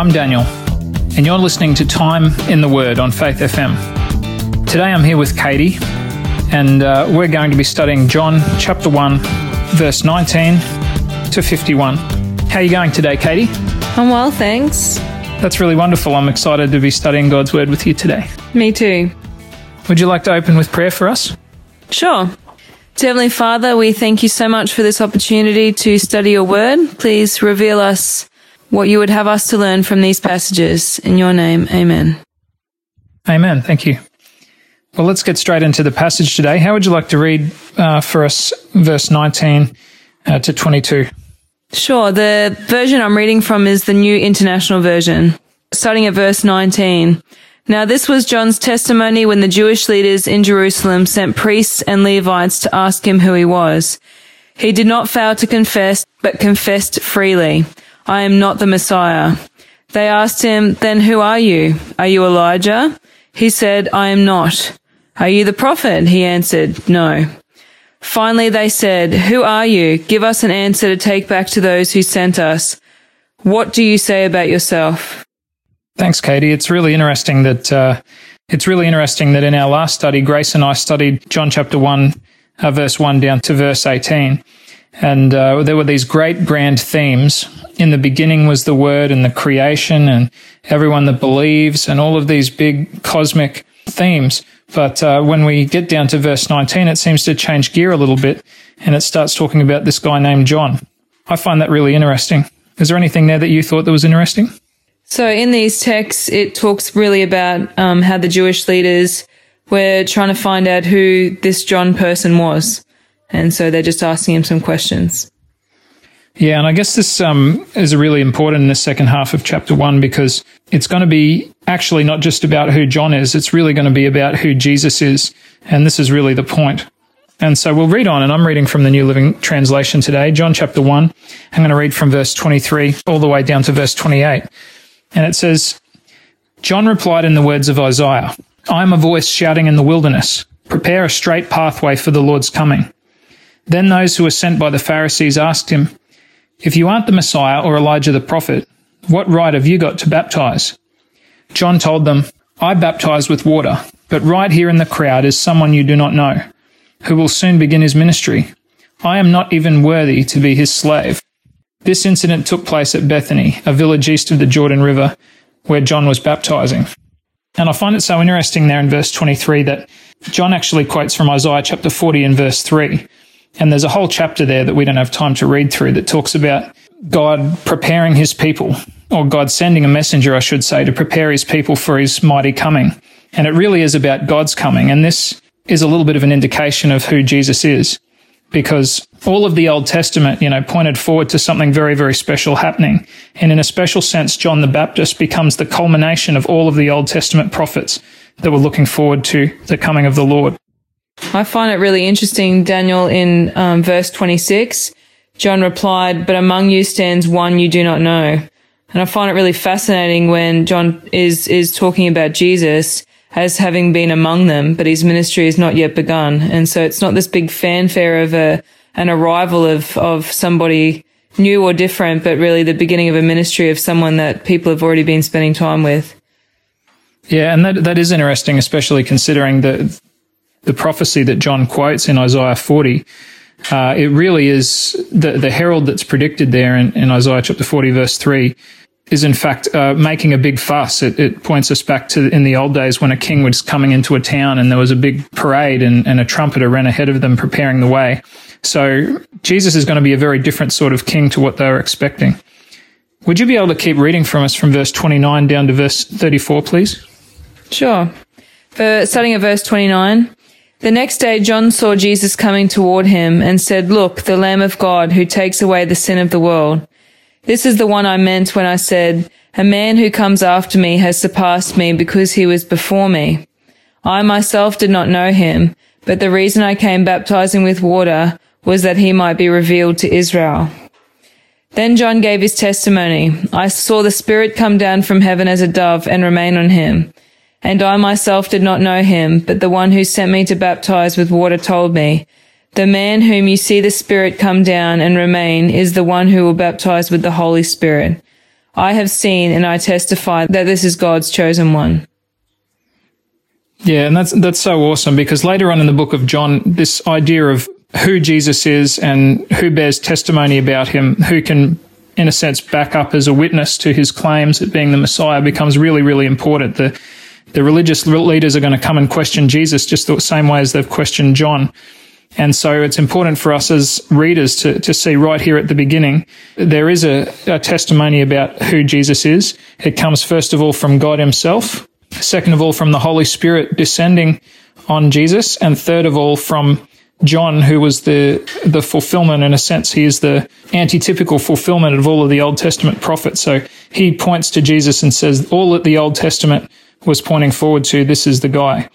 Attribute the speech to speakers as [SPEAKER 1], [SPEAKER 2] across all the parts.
[SPEAKER 1] I'm Daniel, and you're listening to Time in the Word on Faith FM. Today I'm here with Katie, and uh, we're going to be studying John chapter 1, verse 19 to 51. How are you going today, Katie?
[SPEAKER 2] I'm well, thanks.
[SPEAKER 1] That's really wonderful. I'm excited to be studying God's Word with you today.
[SPEAKER 2] Me too.
[SPEAKER 1] Would you like to open with prayer for us?
[SPEAKER 2] Sure. Heavenly Father, we thank you so much for this opportunity to study your word. Please reveal us what you would have us to learn from these passages. In your name, amen.
[SPEAKER 1] Amen. Thank you. Well, let's get straight into the passage today. How would you like to read uh, for us verse 19 uh, to 22?
[SPEAKER 2] Sure. The version I'm reading from is the New International Version, starting at verse 19. Now this was John's testimony when the Jewish leaders in Jerusalem sent priests and Levites to ask him who he was. He did not fail to confess, but confessed freely. I am not the Messiah. They asked him, then who are you? Are you Elijah? He said, I am not. Are you the prophet? He answered, no. Finally, they said, who are you? Give us an answer to take back to those who sent us. What do you say about yourself?
[SPEAKER 1] Thanks, Katie. It's really interesting that uh, it's really interesting that in our last study, Grace and I studied John chapter one, uh, verse one down to verse eighteen, and uh, there were these great grand themes. In the beginning was the Word and the creation, and everyone that believes, and all of these big cosmic themes. But uh, when we get down to verse 19, it seems to change gear a little bit and it starts talking about this guy named John. I find that really interesting. Is there anything there that you thought that was interesting?
[SPEAKER 2] So in these texts, it talks really about um, how the Jewish leaders were trying to find out who this John person was. And so they're just asking him some questions.
[SPEAKER 1] Yeah, and I guess this um, is really important in the second half of chapter one because it's going to be actually not just about who John is, it's really going to be about who Jesus is. And this is really the point. And so we'll read on, and I'm reading from the New Living Translation today, John chapter 1. I'm going to read from verse 23 all the way down to verse 28. And it says, John replied in the words of Isaiah, I am a voice shouting in the wilderness, prepare a straight pathway for the Lord's coming. Then those who were sent by the Pharisees asked him, If you aren't the Messiah or Elijah the prophet, what right have you got to baptize? John told them, I baptize with water, but right here in the crowd is someone you do not know, who will soon begin his ministry. I am not even worthy to be his slave. This incident took place at Bethany, a village east of the Jordan River, where John was baptizing. And I find it so interesting there in verse 23 that John actually quotes from Isaiah chapter 40 and verse 3. And there's a whole chapter there that we don't have time to read through that talks about God preparing his people, or God sending a messenger, I should say, to prepare his people for his mighty coming. And it really is about God's coming. And this is a little bit of an indication of who Jesus is because all of the Old Testament, you know, pointed forward to something very, very special happening. And in a special sense, John the Baptist becomes the culmination of all of the Old Testament prophets that were looking forward to the coming of the Lord.
[SPEAKER 2] I find it really interesting, Daniel, in um, verse 26, John replied, but among you stands one you do not know. And I find it really fascinating when John is, is talking about Jesus as having been among them, but his ministry is not yet begun. And so it's not this big fanfare of a, an arrival of, of somebody new or different, but really the beginning of a ministry of someone that people have already been spending time with.
[SPEAKER 1] Yeah, and that, that is interesting, especially considering the, the prophecy that John quotes in Isaiah 40. Uh, it really is the, the herald that's predicted there in, in Isaiah chapter 40, verse 3 is in fact uh, making a big fuss. It, it, points us back to in the old days when a king was coming into a town and there was a big parade and, and a trumpeter ran ahead of them preparing the way. So Jesus is going to be a very different sort of king to what they were expecting. Would you be able to keep reading from us from verse 29 down to verse 34, please?
[SPEAKER 2] Sure. For, starting at verse 29. The next day, John saw Jesus coming toward him and said, Look, the Lamb of God who takes away the sin of the world. This is the one I meant when I said, a man who comes after me has surpassed me because he was before me. I myself did not know him, but the reason I came baptizing with water was that he might be revealed to Israel. Then John gave his testimony. I saw the Spirit come down from heaven as a dove and remain on him. And I myself did not know him, but the one who sent me to baptize with water told me, the man whom you see the Spirit come down and remain is the one who will baptize with the Holy Spirit. I have seen and I testify that this is God's chosen one.
[SPEAKER 1] Yeah, and that's that's so awesome because later on in the book of John, this idea of who Jesus is and who bears testimony about him, who can in a sense back up as a witness to his claims at being the Messiah becomes really, really important. The the religious leaders are going to come and question Jesus just the same way as they've questioned John. And so it's important for us as readers to, to see right here at the beginning, there is a, a testimony about who Jesus is. It comes first of all from God himself. Second of all, from the Holy Spirit descending on Jesus. And third of all, from John, who was the, the fulfillment, in a sense, he is the antitypical fulfillment of all of the Old Testament prophets. So he points to Jesus and says, all that the Old Testament was pointing forward to, this is the guy.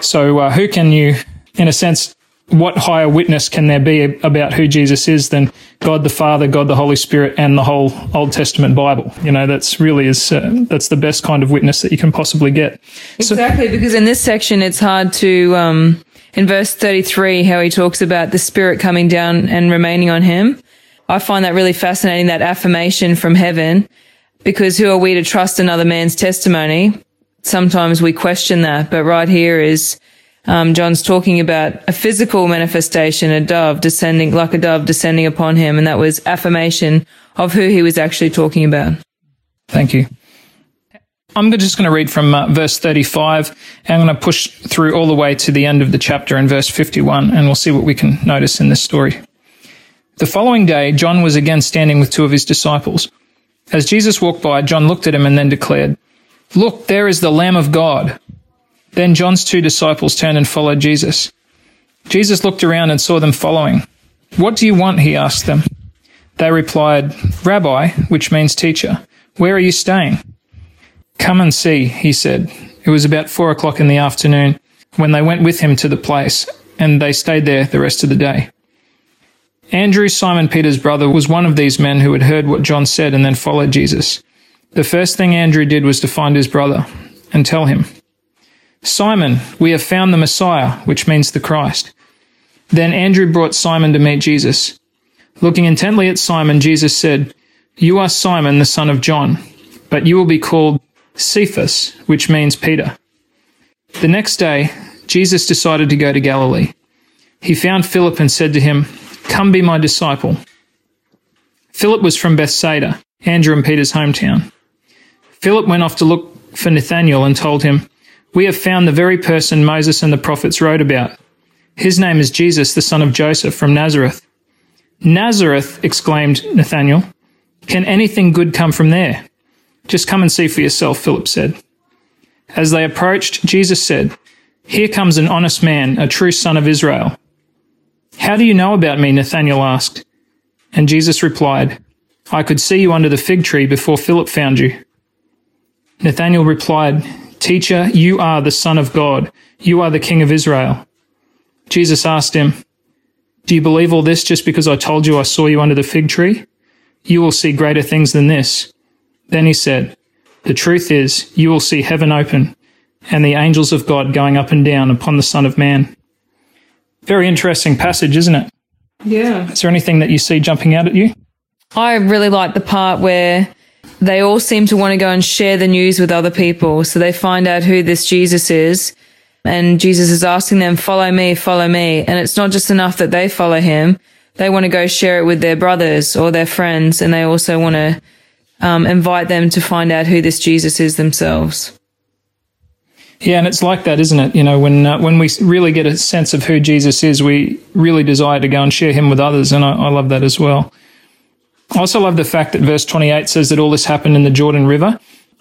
[SPEAKER 1] So uh, who can you, in a sense, what higher witness can there be about who Jesus is than God the Father, God the Holy Spirit, and the whole Old Testament Bible? You know, that's really is uh, that's the best kind of witness that you can possibly get.
[SPEAKER 2] Exactly, so, because in this section, it's hard to. Um, in verse 33, how he talks about the Spirit coming down and remaining on him. I find that really fascinating, that affirmation from heaven, because who are we to trust another man's testimony? Sometimes we question that, but right here is um, John's talking about a physical manifestation, a dove descending, like a dove descending upon him. And that was affirmation of who he was actually talking about.
[SPEAKER 1] Thank you. I'm just going to read from uh, verse 35 and I'm going to push through all the way to the end of the chapter in verse 51 and we'll see what we can notice in this story. The following day, John was again standing with two of his disciples. As Jesus walked by, John looked at him and then declared, Look, there is the Lamb of God. Then John's two disciples turned and followed Jesus. Jesus looked around and saw them following. What do you want? he asked them. They replied, Rabbi, which means teacher, where are you staying? Come and see, he said. It was about four o'clock in the afternoon when they went with him to the place, and they stayed there the rest of the day. Andrew, Simon Peter's brother, was one of these men who had heard what John said and then followed Jesus. The first thing Andrew did was to find his brother and tell him, Simon, we have found the Messiah, which means the Christ. Then Andrew brought Simon to meet Jesus. Looking intently at Simon, Jesus said, You are Simon, the son of John, but you will be called Cephas, which means Peter. The next day, Jesus decided to go to Galilee. He found Philip and said to him, Come be my disciple. Philip was from Bethsaida, Andrew and Peter's hometown. Philip went off to look for Nathanael and told him, we have found the very person Moses and the prophets wrote about. His name is Jesus, the son of Joseph from Nazareth. Nazareth, exclaimed Nathanael. Can anything good come from there? Just come and see for yourself, Philip said. As they approached, Jesus said, Here comes an honest man, a true son of Israel. How do you know about me? Nathanael asked. And Jesus replied, I could see you under the fig tree before Philip found you. Nathanael replied, Teacher, you are the Son of God. You are the King of Israel. Jesus asked him, Do you believe all this just because I told you I saw you under the fig tree? You will see greater things than this. Then he said, The truth is, you will see heaven open and the angels of God going up and down upon the Son of Man. Very interesting passage, isn't it?
[SPEAKER 2] Yeah.
[SPEAKER 1] Is there anything that you see jumping out at you?
[SPEAKER 2] I really like the part where they all seem to want to go and share the news with other people. So they find out who this Jesus is. And Jesus is asking them, follow me, follow me. And it's not just enough that they follow him. They want to go share it with their brothers or their friends. And they also want to um, invite them to find out who this Jesus is themselves.
[SPEAKER 1] Yeah, and it's like that, isn't it? You know, when uh, when we really get a sense of who Jesus is, we really desire to go and share him with others, and I, I love that as well. I also love the fact that verse 28 says that all this happened in the Jordan River.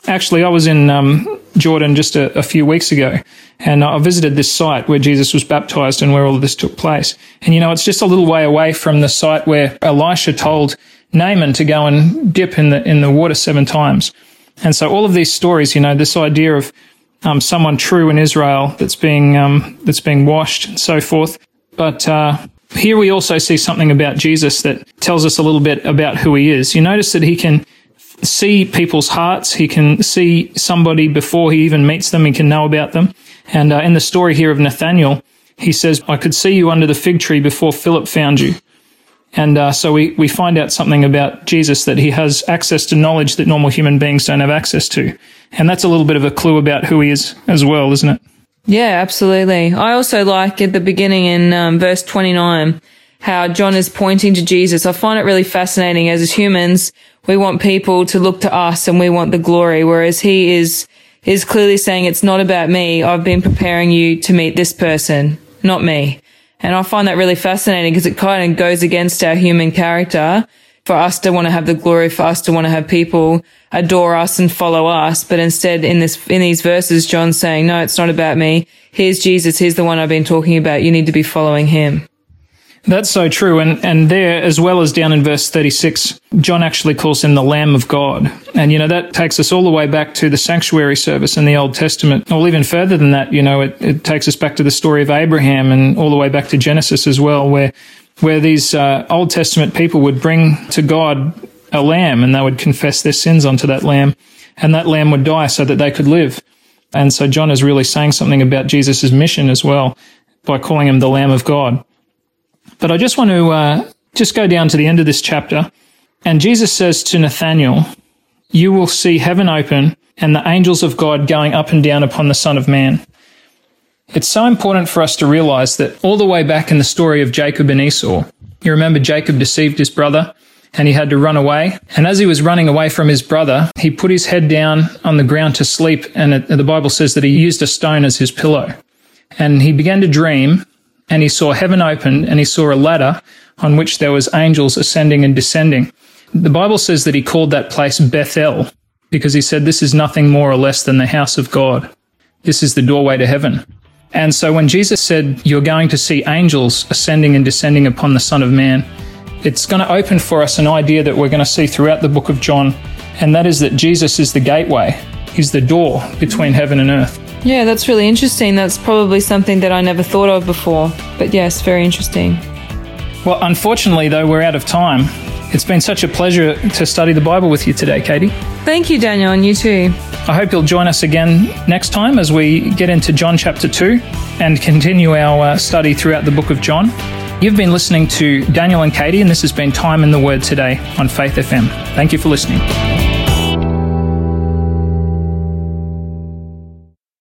[SPEAKER 1] Actually, I was in um, Jordan just a, a, few weeks ago, and I visited this site where Jesus was baptized and where all of this took place. And you know, it's just a little way away from the site where Elisha told Naaman to go and dip in the in the water seven times. And so, all of these stories, you know, this idea of um, someone true in Israel that's being um, that's being washed and so forth. But uh, here we also see something about Jesus that tells us a little bit about who he is. You notice that he can see people's hearts. He can see somebody before he even meets them. He can know about them. And uh, in the story here of Nathanael, he says, I could see you under the fig tree before Philip found you. And uh, so we, we find out something about Jesus that he has access to knowledge that normal human beings don't have access to. And that's a little bit of a clue about who he is as well, isn't it?
[SPEAKER 2] Yeah, absolutely. I also like at the beginning in um, verse 29 how John is pointing to Jesus. I find it really fascinating as humans, we want people to look to us and we want the glory, whereas he is, is clearly saying it's not about me. I've been preparing you to meet this person, not me. And I find that really fascinating because it kind of goes against our human character for us to want to have the glory, for us to want to have people adore us and follow us. But instead, in this, in these verses, John's saying, no, it's not about me. Here's Jesus. Here's the one I've been talking about. You need to be following him.
[SPEAKER 1] That's so true. And, and there, as well as down in verse 36, John actually calls him the Lamb of God. And, you know, that takes us all the way back to the sanctuary service in the Old Testament. Or even further than that, you know, it, it takes us back to the story of Abraham and all the way back to Genesis as well, where, where these uh, Old Testament people would bring to God a lamb and they would confess their sins onto that lamb. And that lamb would die so that they could live. And so John is really saying something about Jesus' mission as well by calling him the Lamb of God. But I just want to uh, just go down to the end of this chapter. And Jesus says to Nathanael, You will see heaven open and the angels of God going up and down upon the Son of Man. It's so important for us to realize that all the way back in the story of Jacob and Esau, you remember Jacob deceived his brother and he had to run away. And as he was running away from his brother, he put his head down on the ground to sleep. And it, the Bible says that he used a stone as his pillow. And he began to dream and he saw heaven open and he saw a ladder on which there was angels ascending and descending. The Bible says that he called that place Bethel because he said this is nothing more or less than the house of God. This is the doorway to heaven. And so when Jesus said, you're going to see angels ascending and descending upon the Son of Man, it's going to open for us an idea that we're going to see throughout the book of John, and that is that Jesus is the gateway. He's the door between heaven and earth.
[SPEAKER 2] Yeah, that's really interesting. That's probably something that I never thought of before. But yes, very interesting.
[SPEAKER 1] Well, unfortunately, though, we're out of time. It's been such a pleasure to study the Bible with you today, Katie.
[SPEAKER 2] Thank you, Daniel, and you too.
[SPEAKER 1] I hope you'll join us again next time as we get into John chapter 2 and continue our uh, study throughout the book of John. You've been listening to Daniel and Katie, and this has been Time in the Word today on Faith FM. Thank you for listening.